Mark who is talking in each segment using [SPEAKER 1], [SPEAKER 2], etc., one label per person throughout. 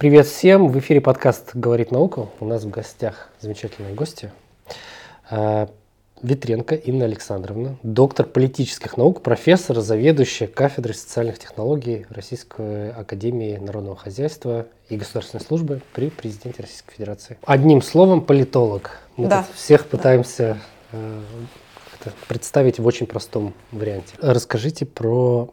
[SPEAKER 1] Привет всем! В эфире подкаст «Говорит наука». У нас в гостях замечательные гости. А, Ветренко Инна Александровна, доктор политических наук, профессор, заведующая кафедрой социальных технологий Российской Академии Народного Хозяйства и Государственной службы при президенте Российской Федерации. Одним словом, политолог. Мы да. всех пытаемся да. представить в очень простом варианте. Расскажите про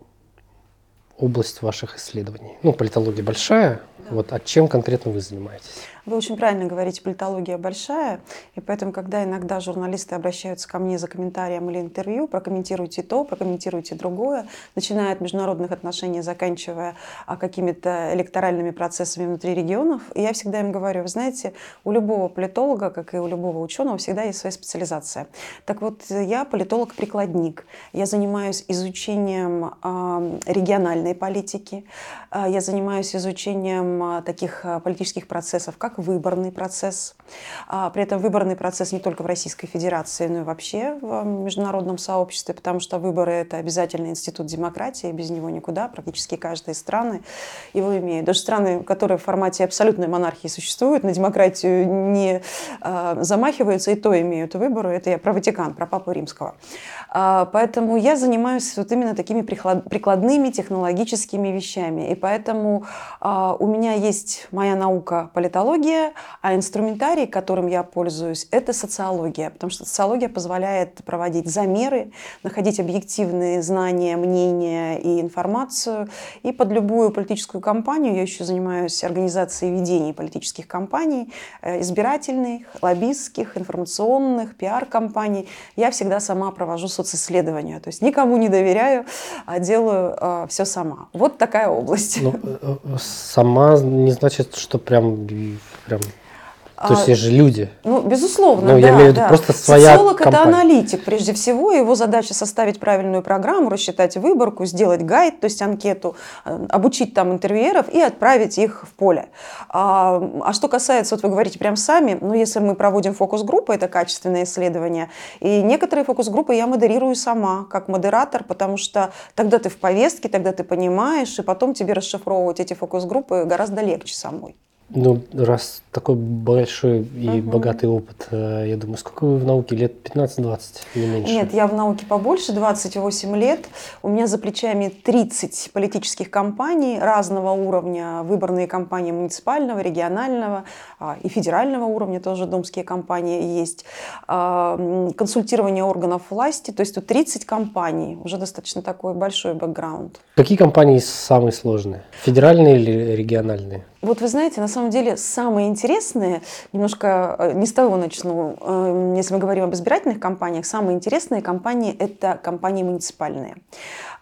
[SPEAKER 1] область ваших исследований. Ну, политология большая, да. вот, а чем конкретно вы занимаетесь?
[SPEAKER 2] Вы очень правильно говорите, политология большая, и поэтому, когда иногда журналисты обращаются ко мне за комментарием или интервью, прокомментируйте то, прокомментируйте другое, начиная от международных отношений, заканчивая а, какими-то электоральными процессами внутри регионов, и я всегда им говорю, вы знаете, у любого политолога, как и у любого ученого, всегда есть своя специализация. Так вот, я политолог-прикладник, я занимаюсь изучением региональной политики, э, я занимаюсь изучением э, таких политических процессов, как выборный процесс. А, при этом выборный процесс не только в Российской Федерации, но и вообще в международном сообществе, потому что выборы – это обязательный институт демократии, без него никуда, практически каждая страны его имеет. Даже страны, которые в формате абсолютной монархии существуют, на демократию не а, замахиваются, и то имеют выборы. Это я про Ватикан, про Папу Римского. А, поэтому я занимаюсь вот именно такими прикладными технологическими вещами. И поэтому у меня есть моя наука политология, а инструментарий, которым я пользуюсь, это социология, потому что социология позволяет проводить замеры, находить объективные знания, мнения и информацию. И под любую политическую кампанию, я еще занимаюсь организацией ведения политических кампаний, э, избирательных, лоббистских, информационных, пиар-компаний, я всегда сама провожу социсследования. То есть никому не доверяю, а делаю э, все сама. Вот такая область. Ну,
[SPEAKER 1] э, э, сама не значит, что прям прям то есть а, есть же люди.
[SPEAKER 2] Ну, безусловно, ну,
[SPEAKER 1] да. Я имею в виду
[SPEAKER 2] да.
[SPEAKER 1] просто своя
[SPEAKER 2] Социолог это аналитик прежде всего. Его задача составить правильную программу, рассчитать выборку, сделать гайд, то есть анкету, э, обучить там интервьюеров и отправить их в поле. А, а что касается, вот вы говорите прям сами, ну, если мы проводим фокус-группы, это качественное исследование, и некоторые фокус-группы я модерирую сама, как модератор, потому что тогда ты в повестке, тогда ты понимаешь, и потом тебе расшифровывать эти фокус-группы гораздо легче самой.
[SPEAKER 1] Ну, раз такой большой и угу. богатый опыт, э, я думаю, сколько вы в науке? Лет 15-20, не меньше?
[SPEAKER 2] Нет, я в науке побольше, 28 лет. У меня за плечами 30 политических кампаний разного уровня. Выборные кампании муниципального, регионального а, и федерального уровня, тоже домские кампании есть. А, консультирование органов власти, то есть тут 30 кампаний, уже достаточно такой большой бэкграунд.
[SPEAKER 1] Какие компании самые сложные? Федеральные или региональные?
[SPEAKER 2] Вот вы знаете, на самом деле самое интересное, немножко э, не с того начну, э, если мы говорим об избирательных компаниях, самые интересные компании – это компании муниципальные.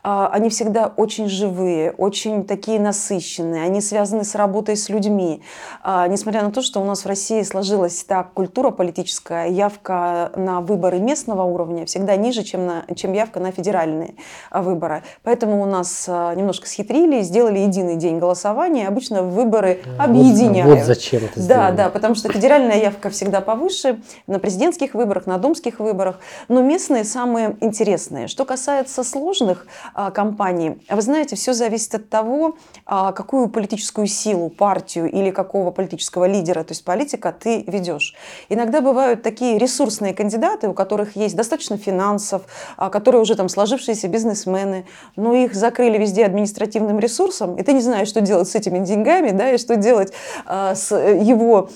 [SPEAKER 2] А, они всегда очень живые, очень такие насыщенные, они связаны с работой с людьми. А, несмотря на то, что у нас в России сложилась так культура политическая, явка на выборы местного уровня всегда ниже, чем, на, чем явка на федеральные а, выборы. Поэтому у нас немножко схитрили сделали единый день голосования. Обычно выборы объединяют.
[SPEAKER 1] Вот, вот зачем это
[SPEAKER 2] сделали. Да, да, потому что федеральная явка всегда повыше на президентских выборах, на думских выборах, но местные самые интересные. Что касается сложных компании. Вы знаете, все зависит от того, а, какую политическую силу, партию или какого политического лидера, то есть политика, ты ведешь. Иногда бывают такие ресурсные кандидаты, у которых есть достаточно финансов, а, которые уже там сложившиеся бизнесмены, но их закрыли везде административным ресурсом, и ты не знаешь, что делать с этими деньгами, да, и что делать с его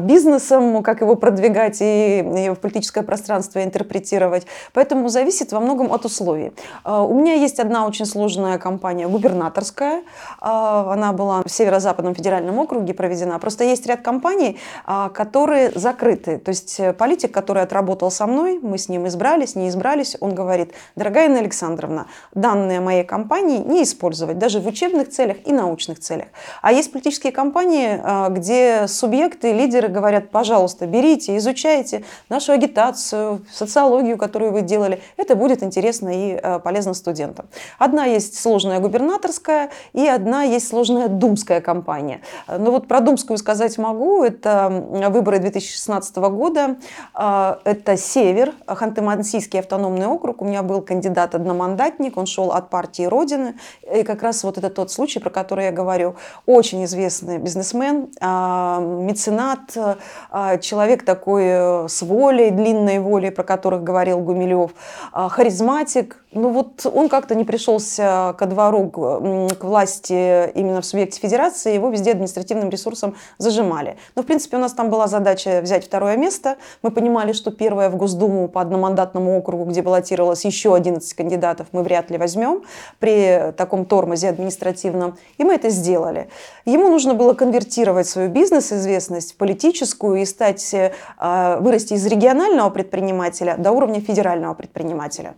[SPEAKER 2] бизнесом, как его продвигать и в политическое пространство интерпретировать. Поэтому зависит во многом от условий. У меня есть есть одна очень сложная компания, губернаторская. А, она была в Северо-Западном федеральном округе проведена. Просто есть ряд компаний, а, которые закрыты. То есть э, политик, который отработал со мной, мы с ним избрались, не избрались, он говорит, дорогая Инна Александровна, данные моей компании не использовать даже в учебных целях и научных целях. А есть политические компании, а, где субъекты, лидеры говорят, пожалуйста, берите, изучайте нашу агитацию, социологию, которую вы делали. Это будет интересно и полезно студентам. Одна есть сложная губернаторская и одна есть сложная думская кампания. Но вот про думскую сказать могу. Это выборы 2016 года. А, это Север, Ханты-Мансийский автономный округ. У меня был кандидат-одномандатник, он шел от партии Родины. И как раз вот это тот случай, про который я говорю. Очень известный бизнесмен, а, меценат, а, человек такой э, с волей, длинной волей, про которых говорил Гумилев, харизматик, ну вот он как-то не пришелся ко двору, к, власти именно в субъекте федерации, его везде административным ресурсом зажимали. Но, в принципе, у нас там была задача взять второе место. Мы понимали, что первое в Госдуму по одномандатному округу, где баллотировалось еще 11 кандидатов, мы вряд ли возьмем при таком тормозе административном. И мы это сделали. Ему нужно было конвертировать свою бизнес-известность в политическую и стать, э, вырасти из регионального предпринимателя до уровня федерального предпринимателя.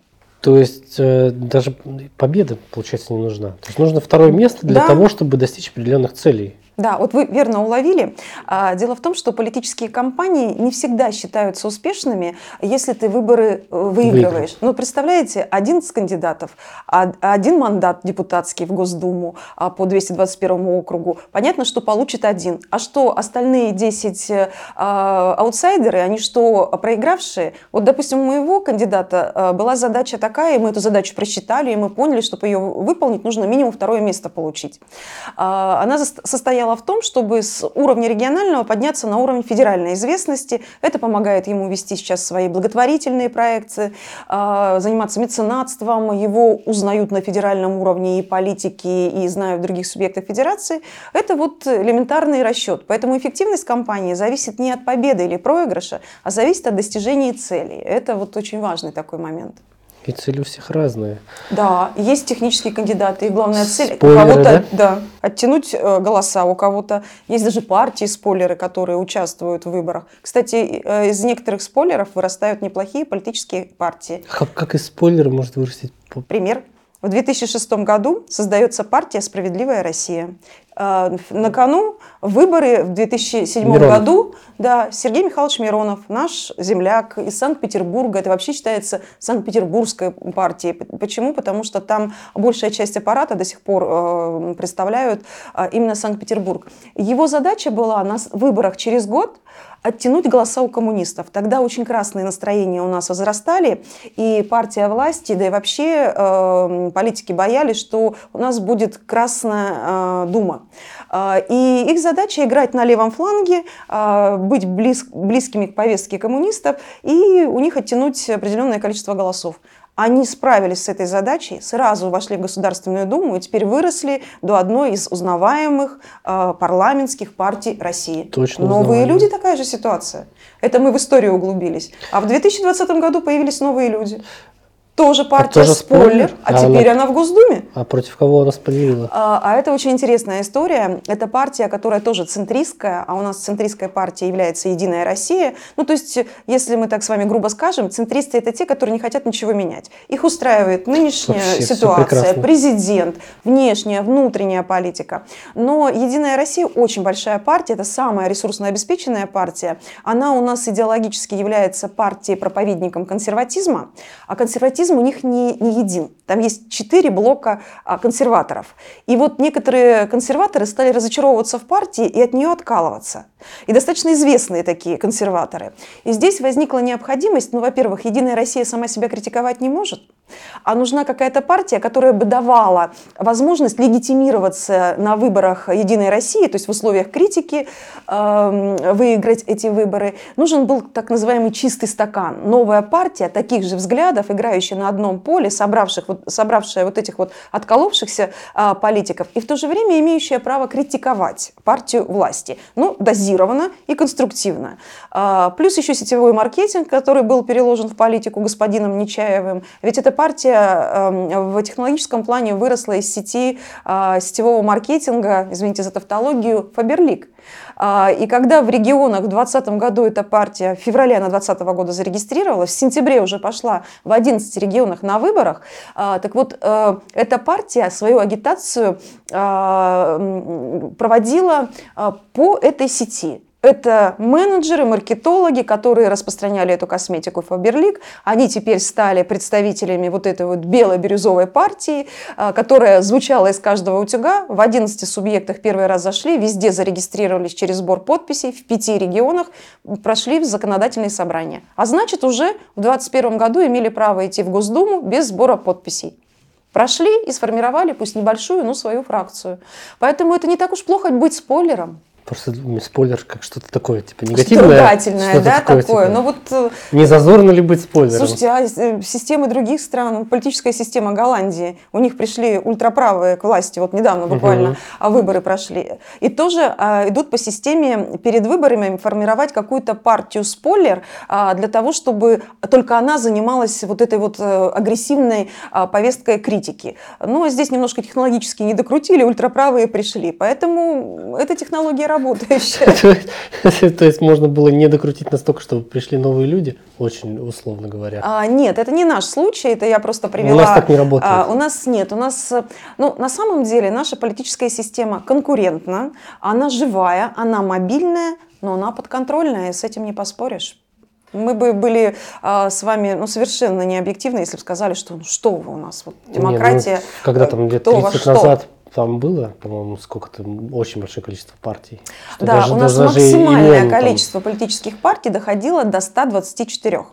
[SPEAKER 1] То есть э, даже победа, получается, не нужна. То есть нужно второе место для да. того, чтобы достичь определенных целей.
[SPEAKER 2] Да, вот вы верно уловили. А, дело в том, что политические кампании не всегда считаются успешными, если ты выборы э, выигрываешь. Ну, представляете, 11 кандидатов, один мандат депутатский в Госдуму а, по 221 округу. Понятно, что получит один. А что остальные 10 э, а, аутсайдеры, они что, проигравшие? Вот, допустим, у моего кандидата была задача такая, и мы эту задачу просчитали, и мы поняли, чтобы ее выполнить, нужно минимум второе место получить. Она состояла состояла в том, чтобы с уровня регионального подняться на уровень федеральной известности. Это помогает ему вести сейчас свои благотворительные проекты, а, заниматься меценатством. Его узнают на федеральном уровне и политики, и знают других субъектов федерации. Это вот элементарный расчет. Поэтому эффективность компании зависит не от победы или проигрыша, а зависит от достижения целей. Это вот очень важный такой момент.
[SPEAKER 1] И цели у всех разные.
[SPEAKER 2] Да, есть технические кандидаты, и главная цель
[SPEAKER 1] спойлеры, у кого-то
[SPEAKER 2] да? Да, оттянуть э, голоса, у кого-то есть даже партии спойлеры, которые участвуют в выборах. Кстати, э, из некоторых спойлеров вырастают неплохие политические партии.
[SPEAKER 1] Как, как из спойлера может вырасти?
[SPEAKER 2] Пример. В 2006 году создается партия «Справедливая Россия». Э, на кону выборы в 2007 Миронов. году. Да, Сергей Михайлович Миронов, наш земляк из Санкт-Петербурга. Это вообще считается Санкт-Петербургской партией. Почему? Потому что там большая часть аппарата до сих пор э, представляют э, именно Санкт-Петербург. Его задача была на выборах через год оттянуть голоса у коммунистов. Тогда очень красные настроения у нас возрастали, и партия власти, да и вообще э, политики боялись, что у нас будет Красная э, Дума. Э, и их задача играть на левом фланге, э, быть близ, близкими к повестке коммунистов и у них оттянуть определенное количество голосов. Они справились с этой задачей, сразу вошли в Государственную Думу и теперь выросли до одной из узнаваемых э, парламентских партий России.
[SPEAKER 1] Точно
[SPEAKER 2] новые люди такая же ситуация. Это мы в историю углубились. А в 2020 году появились новые люди. Тоже партия тоже спойлер, а, а теперь она... она в Госдуме.
[SPEAKER 1] А против кого она спойлерила?
[SPEAKER 2] А, а это очень интересная история. Это партия, которая тоже центристская, а у нас центристская партия является Единая Россия. Ну, то есть, если мы так с вами грубо скажем, центристы это те, которые не хотят ничего менять. Их устраивает нынешняя Вообще, ситуация, президент, внешняя, внутренняя политика. Но Единая Россия очень большая партия, это самая ресурсно обеспеченная партия. Она у нас идеологически является партией проповедником консерватизма, а консерватизм марксизм у них не, не един. Там есть четыре блока а, консерваторов. И вот некоторые консерваторы стали разочаровываться в партии и от нее откалываться. И достаточно известные такие консерваторы. И здесь возникла необходимость, ну, во-первых, Единая Россия сама себя критиковать не может, а нужна какая-то партия, которая бы давала возможность легитимироваться на выборах Единой России, то есть в условиях критики э, выиграть эти выборы. Нужен был так называемый чистый стакан. Новая партия таких же взглядов, играющая на одном поле, собравших, собравшая вот этих вот отколовшихся э, политиков, и в то же время имеющая право критиковать партию власти. Ну, дозированно и конструктивно. Э, плюс еще сетевой маркетинг, который был переложен в политику господином Нечаевым. Ведь это партия эм, в технологическом плане выросла из сети э, сетевого маркетинга, извините за тавтологию, Фаберлик. А, и когда в регионах в 2020 году эта партия, в феврале она 2020 года зарегистрировалась, в сентябре уже пошла в 11 регионах на выборах, а, так вот э, эта партия свою агитацию проводила по этой сети. Это менеджеры, маркетологи, которые распространяли эту косметику Фаберлик. Они теперь стали представителями вот этой вот бело-бирюзовой партии, а, которая звучала из каждого утюга. В 11 субъектах первый раз зашли, везде зарегистрировались через сбор подписей, в пяти регионах прошли в законодательные собрания. А значит, уже в 2021 году имели право идти в Госдуму без сбора подписей прошли и сформировали, пусть небольшую, но свою фракцию. Поэтому это не так уж плохо быть спойлером.
[SPEAKER 1] Просто спойлер как что-то такое, типа негативное.
[SPEAKER 2] Что да, такое. такое. Типа,
[SPEAKER 1] Но ну вот, э, не зазорно ли быть спойлером?
[SPEAKER 2] Слушайте, а э, системы других стран, политическая система Голландии, у них пришли ультраправые к власти, вот недавно буквально угу. выборы прошли, и тоже а, идут по системе перед выборами формировать какую-то партию спойлер а, для того, чтобы только она занималась вот этой вот а, агрессивной а, повесткой критики. Но здесь немножко технологически не докрутили, ультраправые пришли, поэтому эта технология работающая.
[SPEAKER 1] То есть можно было не докрутить настолько, чтобы пришли новые люди, очень условно говоря.
[SPEAKER 2] А, нет, это не наш случай, это я просто привела.
[SPEAKER 1] У нас так не работает. А,
[SPEAKER 2] у нас нет, у нас, ну, на самом деле наша политическая система конкурентна, она живая, она мобильная, но она подконтрольная, с этим не поспоришь. Мы бы были а, с вами ну, совершенно необъективны, если бы сказали, что ну что вы у нас, вот демократия. Не, ну,
[SPEAKER 1] когда там лет 30 назад там было, по-моему, сколько-то, очень большое количество партий.
[SPEAKER 2] да, даже, у нас даже максимальное количество там... политических партий доходило до 124.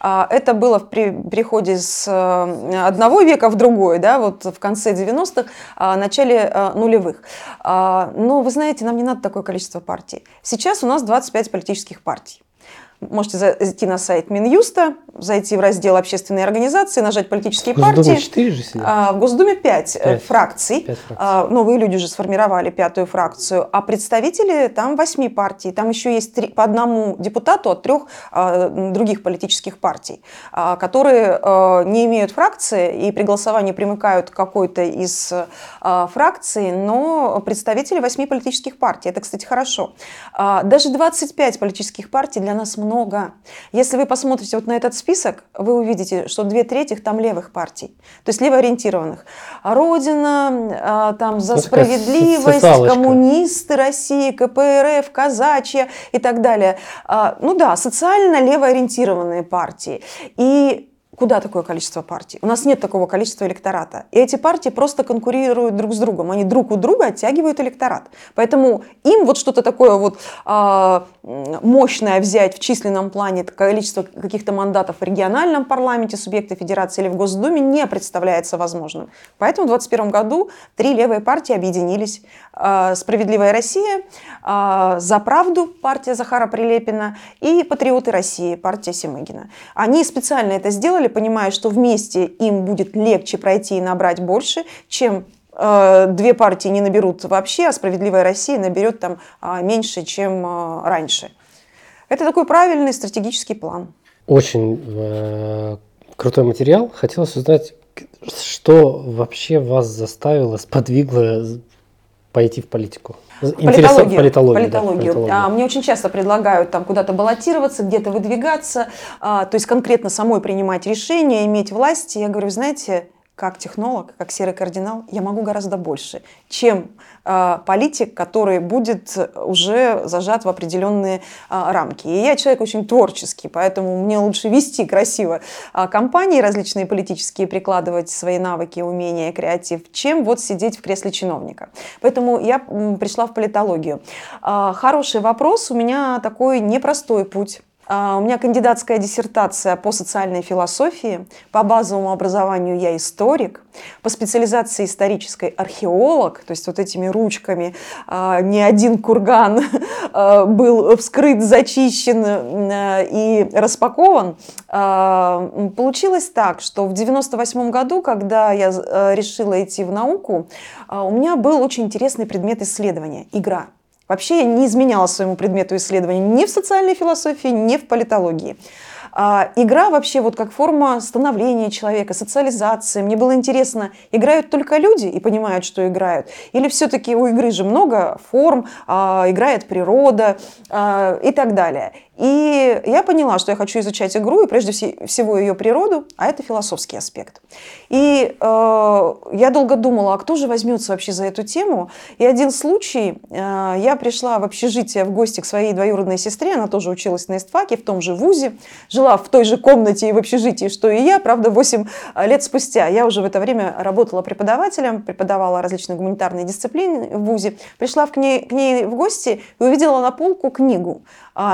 [SPEAKER 2] А, это было в переходе с э, одного века в другой, да, вот в конце 90-х, а, начале э, нулевых. А, но вы знаете, нам не надо такое количество партий. Сейчас у нас 25 политических партий. Можете зайти на сайт Минюста, зайти в раздел общественные организации, нажать политические в партии.
[SPEAKER 1] 4 же сидят.
[SPEAKER 2] А, в Госдуме 5, 5 фракций. 5 фракций. А, новые люди уже сформировали пятую фракцию. А представители там 8 партий. Там еще есть 3, по одному депутату от трех а, других политических партий, а, которые а, не имеют фракции и при голосовании примыкают к какой-то из а, фракций, но представители 8 политических партий. Это, кстати, хорошо. А, даже 25 политических партий для нас много много. Если вы посмотрите вот на этот список, вы увидите, что две трети там левых партий, то есть левоориентированных. Родина, а, там за ну, справедливость, коммунисты России, КПРФ, казачья и так далее. А, ну да, социально левоориентированные партии. И Куда такое количество партий? У нас нет такого количества электората. И эти партии просто конкурируют друг с другом. Они друг у друга оттягивают электорат. Поэтому им вот что-то такое вот э, мощное взять в численном плане, количество каких-то мандатов в региональном парламенте, субъекта федерации или в Госдуме не представляется возможным. Поэтому в 2021 году три левые партии объединились. Э, «Справедливая Россия», э, «За правду» партия Захара Прилепина и «Патриоты России» партия Семыгина. Они специально это сделали сделали, понимая, что вместе им будет легче пройти и набрать больше, чем э, две партии не наберут вообще, а «Справедливая Россия» наберет там э, меньше, чем э, раньше. Это такой правильный стратегический план.
[SPEAKER 1] Очень э, крутой материал. Хотелось узнать, что вообще вас заставило, сподвигло пойти в политику?
[SPEAKER 2] Политологию. Политологию, политологию. Да, политологию. А, мне очень часто предлагают там куда-то баллотироваться, где-то выдвигаться, а, то есть конкретно самой принимать решения, иметь власть. Я говорю, знаете, как технолог, как серый кардинал, я могу гораздо больше, чем э, политик, который будет уже зажат в определенные э, рамки. И я человек очень творческий, поэтому мне лучше вести красиво э, компании различные политические, прикладывать свои навыки, умения, креатив, чем вот сидеть в кресле чиновника. Поэтому я пришла в политологию. Э, хороший вопрос, у меня такой непростой путь у меня кандидатская диссертация по социальной философии. По базовому образованию я историк. По специализации исторической археолог. То есть вот этими ручками а, не один курган а, был вскрыт, зачищен и распакован. Получилось так, что в 98 году, когда я решила идти в науку, у меня был очень интересный предмет исследования – игра. Вообще я не изменяла своему предмету исследования ни в социальной философии, ни в политологии. А, игра вообще вот как форма становления человека, социализации. Мне было интересно, играют только люди и понимают, что играют? Или все-таки у игры же много форм, а, играет природа а, и так далее. И я поняла, что я хочу изучать игру, и прежде всего ее природу, а это философский аспект. И э, я долго думала, а кто же возьмется вообще за эту тему? И один случай, э, я пришла в общежитие в гости к своей двоюродной сестре, она тоже училась на ИСТФАКе, в том же ВУЗе, жила в той же комнате и в общежитии, что и я, правда, 8 лет спустя. Я уже в это время работала преподавателем, преподавала различные гуманитарные дисциплины в ВУЗе, пришла к ней, к ней в гости и увидела на полку книгу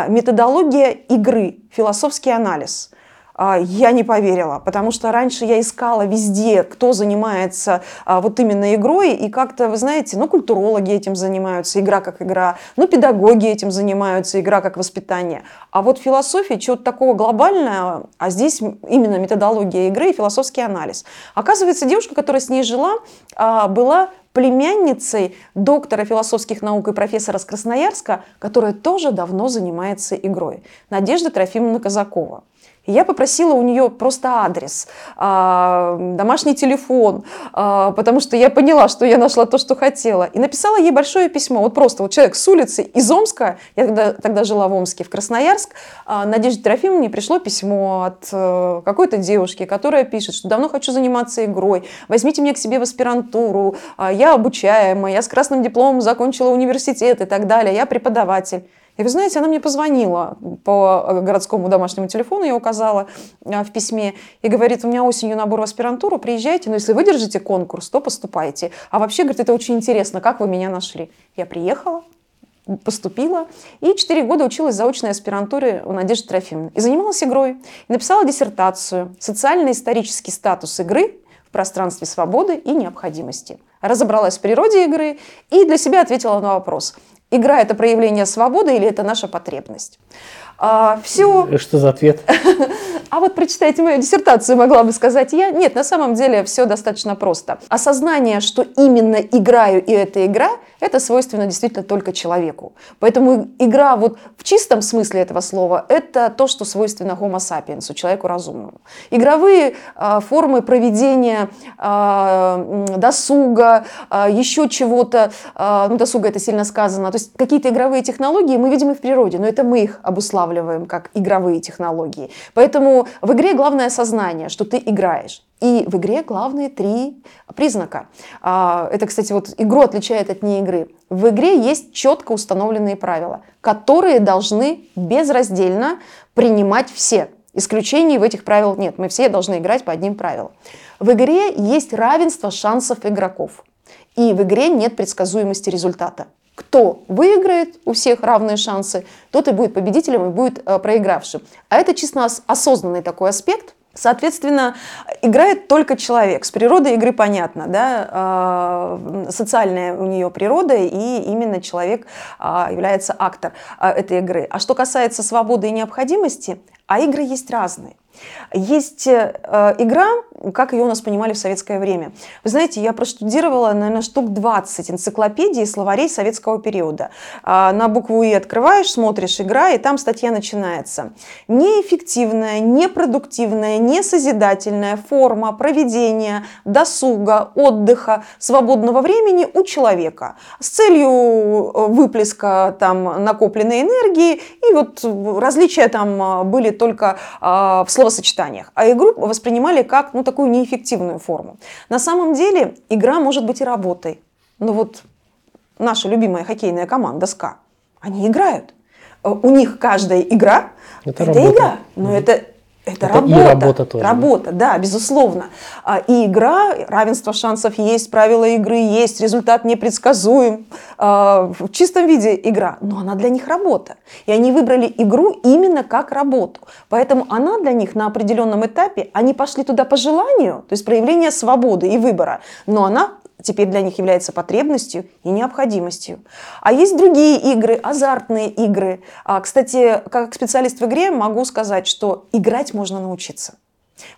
[SPEAKER 2] «Методология игры. Философский анализ». А, я не поверила, потому что раньше я искала везде, кто занимается а, вот именно игрой, и как-то, вы знаете, ну, культурологи этим занимаются, игра как игра, ну, педагоги этим занимаются, игра как воспитание. А вот философия, чего-то такого глобального, а здесь именно методология игры и философский анализ. Оказывается, девушка, которая с ней жила, была племянницей доктора философских наук и профессора с Красноярска, которая тоже давно занимается игрой. Надежда Трофимовна Казакова. И я попросила у нее просто адрес, а, домашний телефон, а, потому что я поняла, что я нашла то, что хотела. И написала ей большое письмо. Вот просто вот человек с улицы из Омска, я тогда, тогда жила в Омске, в Красноярск, а, Надежде Трофимовне пришло письмо от э, какой-то девушки, которая пишет, что давно хочу заниматься игрой, возьмите меня к себе в аспирантуру, я обучаемая, я с красным дипломом закончила университет и так далее, я преподаватель. И вы знаете, она мне позвонила по городскому домашнему телефону, я указала э, в письме, и говорит, у меня осенью набор в аспирантуру, приезжайте, но если выдержите конкурс, то поступайте. А вообще, говорит, это очень интересно, как вы меня нашли. Я приехала, поступила и 4 года училась в заочной аспирантуре у Надежды Трофимовны. И занималась игрой. И написала диссертацию «Социально-исторический статус игры в пространстве свободы и необходимости». Разобралась в природе игры и для себя ответила на вопрос – игра это проявление свободы или это наша потребность.
[SPEAKER 1] А, все. Что за ответ?
[SPEAKER 2] А вот прочитайте мою диссертацию, могла бы сказать я. Нет, на самом деле все достаточно просто. Осознание, что именно играю и это игра, это свойственно действительно только человеку. Поэтому игра вот в чистом смысле этого слова, это то, что свойственно homo sapiens, человеку разумному. Игровые э, формы проведения э, досуга, э, еще чего-то, э, ну досуга это сильно сказано, то есть какие-то игровые технологии мы видим и в природе, но это мы их обуславливаем как игровые технологии. Поэтому в игре главное сознание, что ты играешь. И в игре главные три признака. А, это, кстати, вот игру отличает от не игры. В игре есть четко установленные правила, которые должны безраздельно принимать все. Исключений в этих правилах нет. Мы все должны играть по одним правилам. В игре есть равенство шансов игроков. И в игре нет предсказуемости результата кто выиграет, у всех равные шансы, тот и будет победителем и будет э, проигравшим. А это чисто осознанный такой аспект. Соответственно, играет только человек. С природой игры понятно, да, э, социальная у нее природа, и именно человек э, является актор э, этой игры. А что касается свободы и необходимости, а игры есть разные. Есть э, игра, как ее у нас понимали в советское время. Вы знаете, я проштудировала, наверное, штук 20 энциклопедий и словарей советского периода. Э, на букву «и» открываешь, смотришь «игра», и там статья начинается. Неэффективная, непродуктивная, несозидательная форма проведения досуга, отдыха, свободного времени у человека с целью э, выплеска там накопленной энергии. И вот различия там э, были только э, в словосочетаниях, а игру воспринимали как ну, такую неэффективную форму. На самом деле игра может быть и работой. Но вот наша любимая хоккейная команда СКА, они играют. Э, у них каждая игра это, это игра, но mm это это, это работа. И работа тоже. Работа, да, безусловно. А, и игра, равенство шансов есть, правила игры есть, результат непредсказуем. А, в чистом виде игра, но она для них работа. И они выбрали игру именно как работу. Поэтому она для них на определенном этапе, они пошли туда по желанию, то есть проявление свободы и выбора, но она теперь для них является потребностью и необходимостью. А есть другие игры, азартные игры. А, кстати, как специалист в игре могу сказать, что играть можно научиться.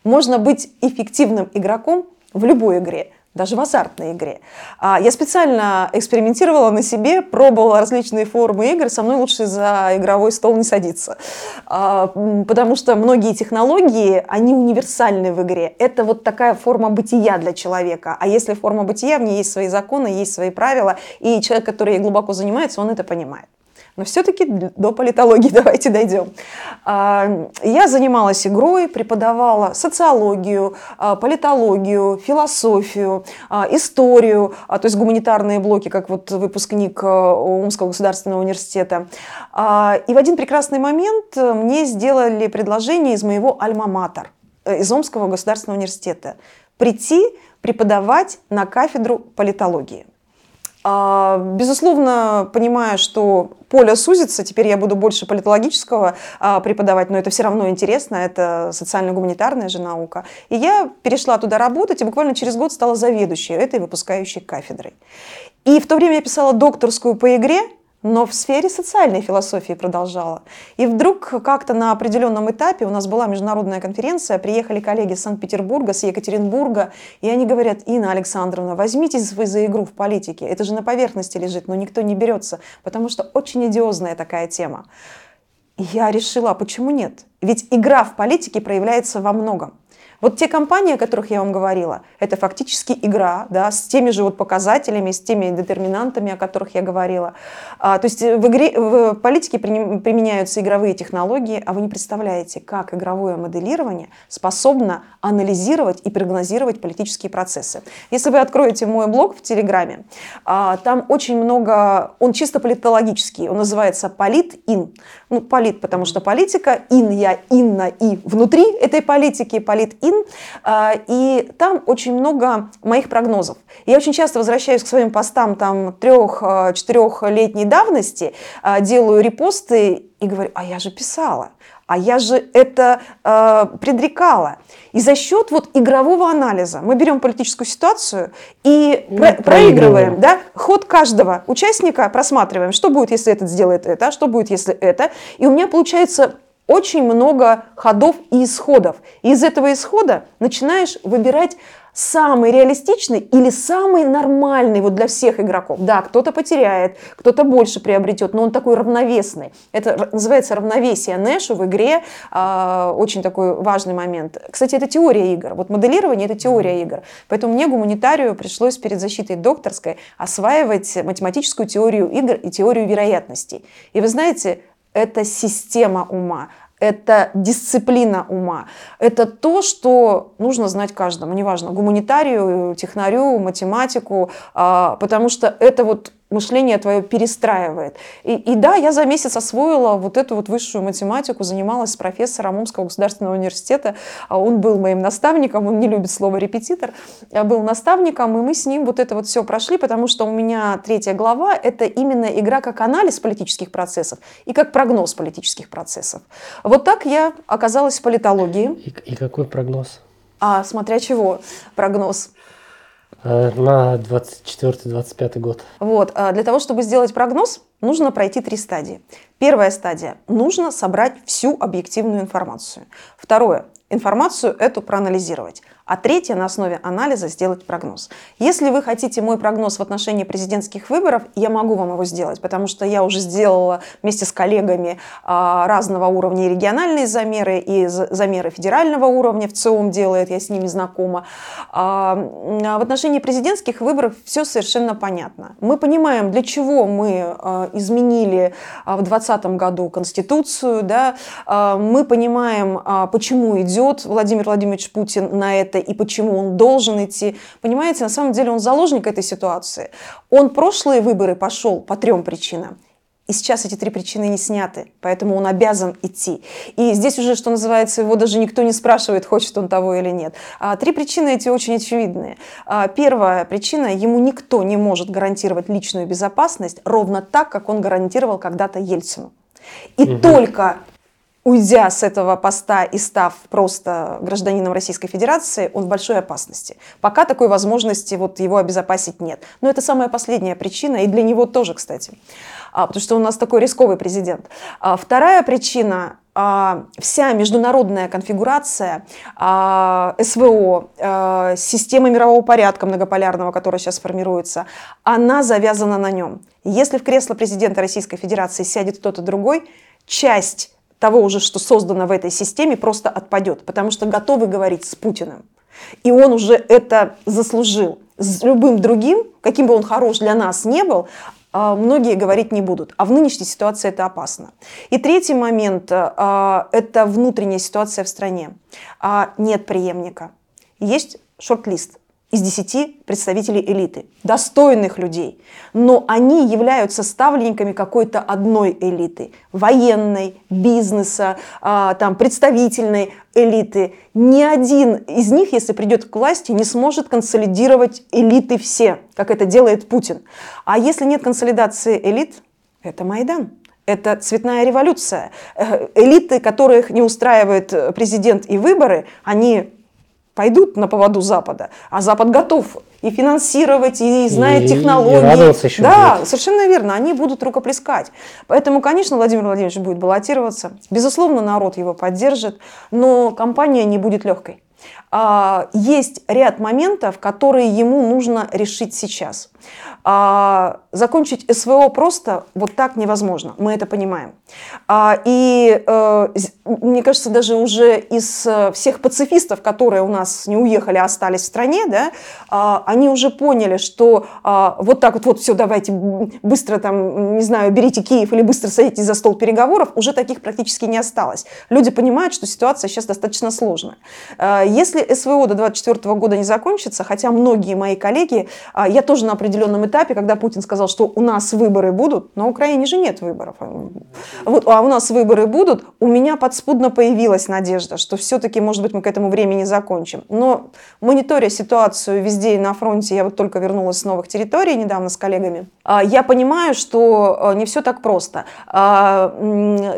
[SPEAKER 2] Можно быть эффективным игроком в любой игре даже в азартной игре. А, я специально экспериментировала на себе, пробовала различные формы игр, со мной лучше за игровой стол не садиться. А, потому что многие технологии, они универсальны в игре. Это вот такая форма бытия для человека. А если форма бытия, в ней есть свои законы, есть свои правила, и человек, который глубоко занимается, он это понимает. Но все-таки до политологии давайте дойдем. А, я занималась игрой, преподавала социологию, а, политологию, философию, а, историю, то есть гуманитарные блоки, как вот выпускник Омского государственного университета. И в один прекрасный момент мне сделали предложение из моего альма-матер, э, из Омского государственного университета, прийти преподавать на кафедру политологии. А, безусловно, понимая, что поле сузится, теперь я буду больше политологического а, преподавать, но это все равно интересно, это социально-гуманитарная же наука. И я перешла туда работать, и буквально через год стала заведующей этой выпускающей кафедрой. И в то время я писала докторскую по игре, но в сфере социальной философии продолжала. И вдруг как-то на определенном этапе у нас была международная конференция, приехали коллеги из Санкт-Петербурга, с Екатеринбурга, и они говорят, Инна Александровна, возьмитесь вы за игру в политике, это же на поверхности лежит, но никто не берется, потому что очень идиозная такая тема. Я решила, а почему нет? Ведь игра в политике проявляется во многом. Вот те компании, о которых я вам говорила, это фактически игра, да, с теми же вот показателями, с теми детерминантами, о которых я говорила. А, то есть в, игре, в политике применяются игровые технологии, а вы не представляете, как игровое моделирование способно анализировать и прогнозировать политические процессы. Если вы откроете мой блог в Телеграме, а, там очень много, он чисто политологический, он называется «Полит-ин». Ну, полит, потому что политика, ин я, инна и внутри этой политики, полит-ин, один, а, и там очень много моих прогнозов. Я очень часто возвращаюсь к своим постам там трех-четырехлетней давности, а, делаю репосты и говорю, а я же писала, а я же это э, предрекала. И за счет вот игрового анализа мы берем политическую ситуацию и ну, про- проигрываем, да, ход каждого участника просматриваем, что будет, если этот сделает это, что будет, если это. И у меня получается очень много ходов и исходов. И из этого исхода начинаешь выбирать самый реалистичный или самый нормальный вот для всех игроков. Да, кто-то потеряет, кто-то больше приобретет, но он такой равновесный. Это называется равновесие Нэшу в игре. Э, очень такой важный момент. Кстати, это теория игр. Вот моделирование – это теория игр. Поэтому мне, гуманитарию, пришлось перед защитой докторской осваивать математическую теорию игр и теорию вероятностей. И вы знаете, это система ума, это дисциплина ума. Это то, что нужно знать каждому, неважно, гуманитарию, технарю, математику, а, потому что это вот мышление твое перестраивает. И, и да, я за месяц освоила вот эту вот высшую математику, занималась с профессором Омского государственного университета. А он был моим наставником, он не любит слово репетитор, я был наставником, и мы с ним вот это вот все прошли, потому что у меня третья глава – это именно игра как анализ политических процессов и как прогноз политических процессов. Вот так я оказалась в политологии.
[SPEAKER 1] И, и какой прогноз?
[SPEAKER 2] А смотря чего прогноз.
[SPEAKER 1] Э, на 24-25 год.
[SPEAKER 2] Вот. А для того, чтобы сделать прогноз, нужно пройти три стадии. Первая стадия – нужно собрать всю объективную информацию. Второе – информацию эту проанализировать а третье на основе анализа сделать прогноз. Если вы хотите мой прогноз в отношении президентских выборов, я могу вам его сделать, потому что я уже сделала вместе с коллегами а, разного уровня и региональные замеры, и замеры федерального уровня в ЦИОМ делает, я с ними знакома. А, в отношении президентских выборов все совершенно понятно. Мы понимаем, для чего мы а, изменили в 2020 году Конституцию, да? мы понимаем, почему идет Владимир Владимирович Путин на это, это и почему он должен идти. Понимаете, на самом деле он заложник этой ситуации. Он прошлые выборы пошел по трем причинам. И сейчас эти три причины не сняты, поэтому он обязан идти. И здесь уже, что называется, его даже никто не спрашивает, хочет он того или нет. А три причины эти очень очевидные. А первая причина, ему никто не может гарантировать личную безопасность ровно так, как он гарантировал когда-то Ельцину. И угу. только уйдя с этого поста и став просто гражданином Российской Федерации, он в большой опасности. Пока такой возможности вот его обезопасить нет. Но это самая последняя причина, и для него тоже, кстати, а, потому что у нас такой рисковый президент. А, вторая причина а, вся международная конфигурация СВО, системы мирового порядка многополярного, которая сейчас формируется, она завязана на нем. Если в кресло президента Российской Федерации сядет кто-то другой, часть того уже, что создано в этой системе, просто отпадет, потому что готовы говорить с Путиным. И он уже это заслужил. С любым другим, каким бы он хорош для нас не был, а, многие говорить не будут. А в нынешней ситуации это опасно. И третий момент а, – это внутренняя ситуация в стране. А, нет преемника. Есть шорт-лист – из 10 представителей элиты, достойных людей. Но они являются ставленниками какой-то одной элиты, военной, бизнеса, а, там, представительной элиты. Ни один из них, если придет к власти, не сможет консолидировать элиты все, как это делает Путин. А если нет консолидации элит, это Майдан. Это цветная революция. Э, элиты, которых не устраивает президент и выборы, они пойдут на поводу Запада, а Запад готов и финансировать, и знает и, технологии.
[SPEAKER 1] И еще
[SPEAKER 2] да, будет. совершенно верно, они будут рукоплескать. Поэтому, конечно, Владимир Владимирович будет баллотироваться. Безусловно, народ его поддержит, но кампания не будет легкой. А, есть ряд моментов, которые ему нужно решить сейчас. А, закончить СВО просто вот так невозможно, мы это понимаем. А, и э, мне кажется, даже уже из э, всех пацифистов, которые у нас не уехали, а остались в стране, да, они уже поняли, что вот так вот, вот все, давайте быстро там, не знаю, берите Киев или быстро садитесь за стол переговоров, уже таких практически не осталось. Люди понимают, что ситуация сейчас достаточно сложная. Если СВО до 2024 года не закончится, хотя многие мои коллеги, я тоже на определенном этапе когда Путин сказал, что у нас выборы будут, на Украине же нет выборов. Вот, а у нас выборы будут, у меня подспудно появилась надежда, что все-таки, может быть, мы к этому времени закончим. Но мониторя ситуацию везде и на фронте, я вот только вернулась с новых территорий недавно с коллегами, а, я понимаю, что а, не все так просто. А,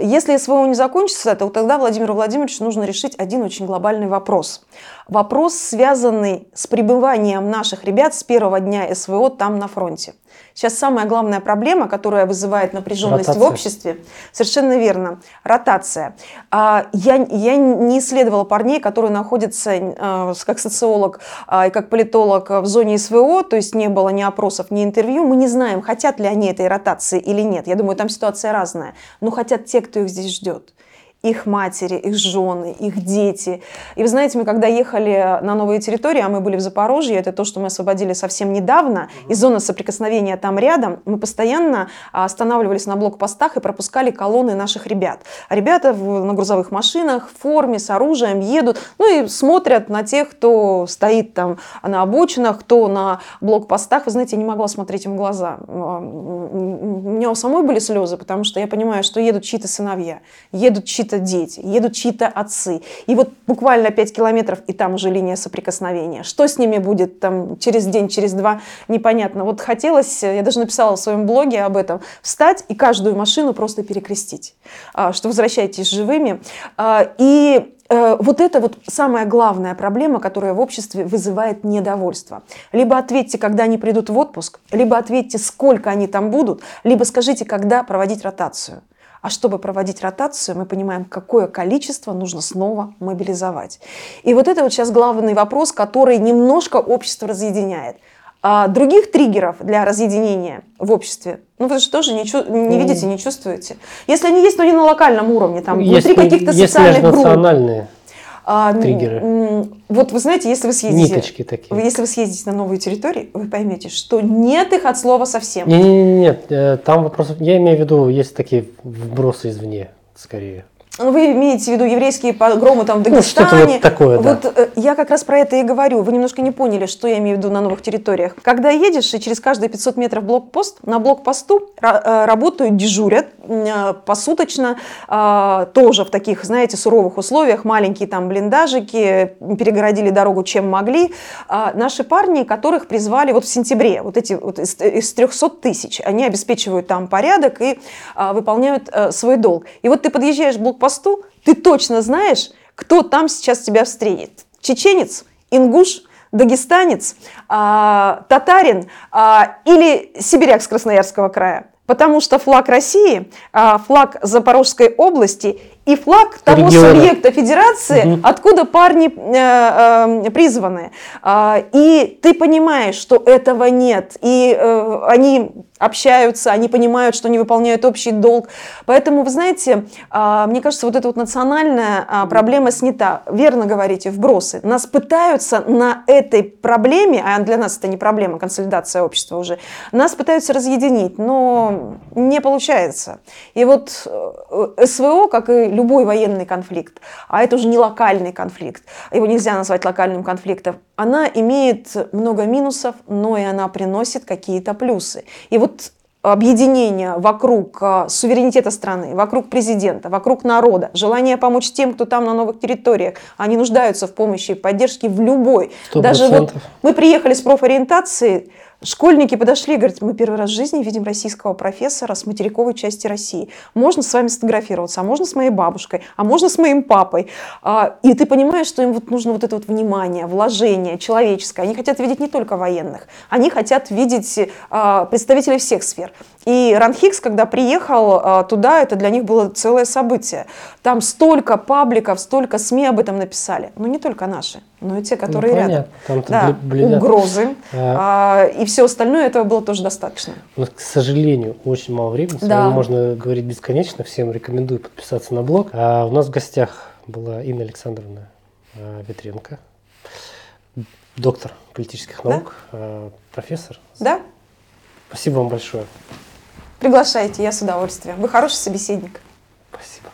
[SPEAKER 2] если СВО не закончится, то тогда Владимиру Владимировичу нужно решить один очень глобальный вопрос. Вопрос, связанный с пребыванием наших ребят с первого дня СВО там на фронте. Сейчас самая главная проблема, которая вызывает напряженность Ротация. в обществе, совершенно верно, ротация. А, я, я не исследовала парней, которые находятся а, как социолог а, и как политолог в зоне СВО, то есть не было ни опросов, ни интервью. Мы не знаем, хотят ли они этой ротации или нет. Я думаю, там ситуация разная. Но хотят те, кто их здесь ждет их матери, их жены, их дети. И вы знаете, мы когда ехали на новые территории, а мы были в Запорожье, это то, что мы освободили совсем недавно, и зона соприкосновения там рядом, мы постоянно а, останавливались на блокпостах и пропускали колонны наших ребят. А ребята в, на грузовых машинах, в форме, с оружием едут, ну и смотрят на тех, кто стоит там на обочинах, кто на блокпостах. Вы знаете, я не могла смотреть им в глаза. А, у меня у самой были слезы, потому что я понимаю, что едут чьи-то сыновья, едут чьи-то чьи-то дети, едут чьи-то отцы. И вот буквально 5 километров, и там уже линия соприкосновения. Что с ними будет там через день, через два, непонятно. Вот хотелось, я даже написала в своем блоге об этом, встать и каждую машину просто перекрестить, а, что возвращайтесь живыми. А, и э, вот это вот самая главная проблема, которая в обществе вызывает недовольство. Либо ответьте, когда они придут в отпуск, либо ответьте, сколько они там будут, либо скажите, когда проводить ротацию. А чтобы проводить ротацию, мы понимаем, какое количество нужно снова мобилизовать. И вот это вот сейчас главный вопрос, который немножко общество разъединяет. А других триггеров для разъединения в обществе, ну вы же тоже не, чу- не видите, не чувствуете. Если они есть, то не на локальном уровне, там, есть, внутри каких-то социальных групп.
[SPEAKER 1] национальные а, триггеры.
[SPEAKER 2] Вот вы знаете, если вы съездите,
[SPEAKER 1] Ниточки такие.
[SPEAKER 2] если вы съездите на новые территории, вы поймете, что нет их от слова совсем.
[SPEAKER 1] Нет, нет, нет, э, там вопрос, я имею в виду, есть такие вбросы извне, скорее.
[SPEAKER 2] Вы имеете в виду еврейские погромы там в ну, Дагестане.
[SPEAKER 1] Ну, вот такое, да.
[SPEAKER 2] Вот э, я как раз про это и говорю. Вы немножко не поняли, что я имею в виду на новых территориях. Когда едешь, и через каждые 500 метров блокпост, на блокпосту э, работают, дежурят э, посуточно, тоже в таких, знаете, суровых условиях, маленькие там блиндажики, перегородили дорогу чем могли. Наши парни, которых призвали вот в сентябре, вот эти вот из, из 300 тысяч, они обеспечивают там порядок и выполняют свой долг. И вот ты подъезжаешь к блокпосту, посту, ты точно знаешь, кто там сейчас тебя встретит. Чеченец, ингуш, дагестанец, а, татарин а, или сибиряк с Красноярского края. Потому что флаг России, а, флаг Запорожской области и флаг того
[SPEAKER 1] Региона.
[SPEAKER 2] субъекта федерации,
[SPEAKER 1] Мгм.
[SPEAKER 2] откуда парни э, э, призваны. А, и ты понимаешь, что этого нет. И э, они общаются, они понимают, что они выполняют общий долг. Поэтому, вы знаете, а, мне кажется, вот эта вот национальная а, проблема снята. Верно говорите, вбросы. Нас пытаются на этой проблеме, а для нас это не проблема, консолидация общества уже, нас пытаются разъединить, но не получается. И вот э, СВО, как и любой военный конфликт, а это уже не локальный конфликт, его нельзя назвать локальным конфликтом, она имеет много минусов, но и она приносит какие-то плюсы. И вот объединение вокруг а, суверенитета страны, вокруг президента, вокруг народа, желание помочь тем, кто там на новых территориях, они нуждаются в помощи и поддержке в любой.
[SPEAKER 1] Сто
[SPEAKER 2] Даже вот мы приехали с профориентации, школьники подошли и говорят, мы первый раз в жизни видим российского профессора с материковой части России. Можно с вами сфотографироваться, а можно с моей бабушкой, а можно с моим папой. А, И ты понимаешь, что им вот нужно вот это вот внимание, вложение человеческое. Они хотят видеть не только военных, они хотят видеть а, представителей всех сфер. И Ран Хикс, когда приехал а, туда, это для них было целое событие. Там столько пабликов, столько СМИ об этом написали. Но не только наши, но и те, которые
[SPEAKER 1] Ну,
[SPEAKER 2] рядом.
[SPEAKER 1] понятно. Там-то
[SPEAKER 2] Да,
[SPEAKER 1] бледят.
[SPEAKER 2] угрозы.
[SPEAKER 1] А,
[SPEAKER 2] А, и все остальное этого было тоже достаточно.
[SPEAKER 1] У нас, к сожалению, очень мало времени.
[SPEAKER 2] Да.
[SPEAKER 1] можно говорить бесконечно. Всем рекомендую подписаться на блог. А у нас в гостях была Инна Александровна а, Ветренко, доктор политических
[SPEAKER 2] Да.
[SPEAKER 1] наук, а, профессор.
[SPEAKER 2] Да?
[SPEAKER 1] Спасибо вам большое.
[SPEAKER 2] Приглашайте, я с удовольствием. Вы хороший собеседник.
[SPEAKER 1] Спасибо.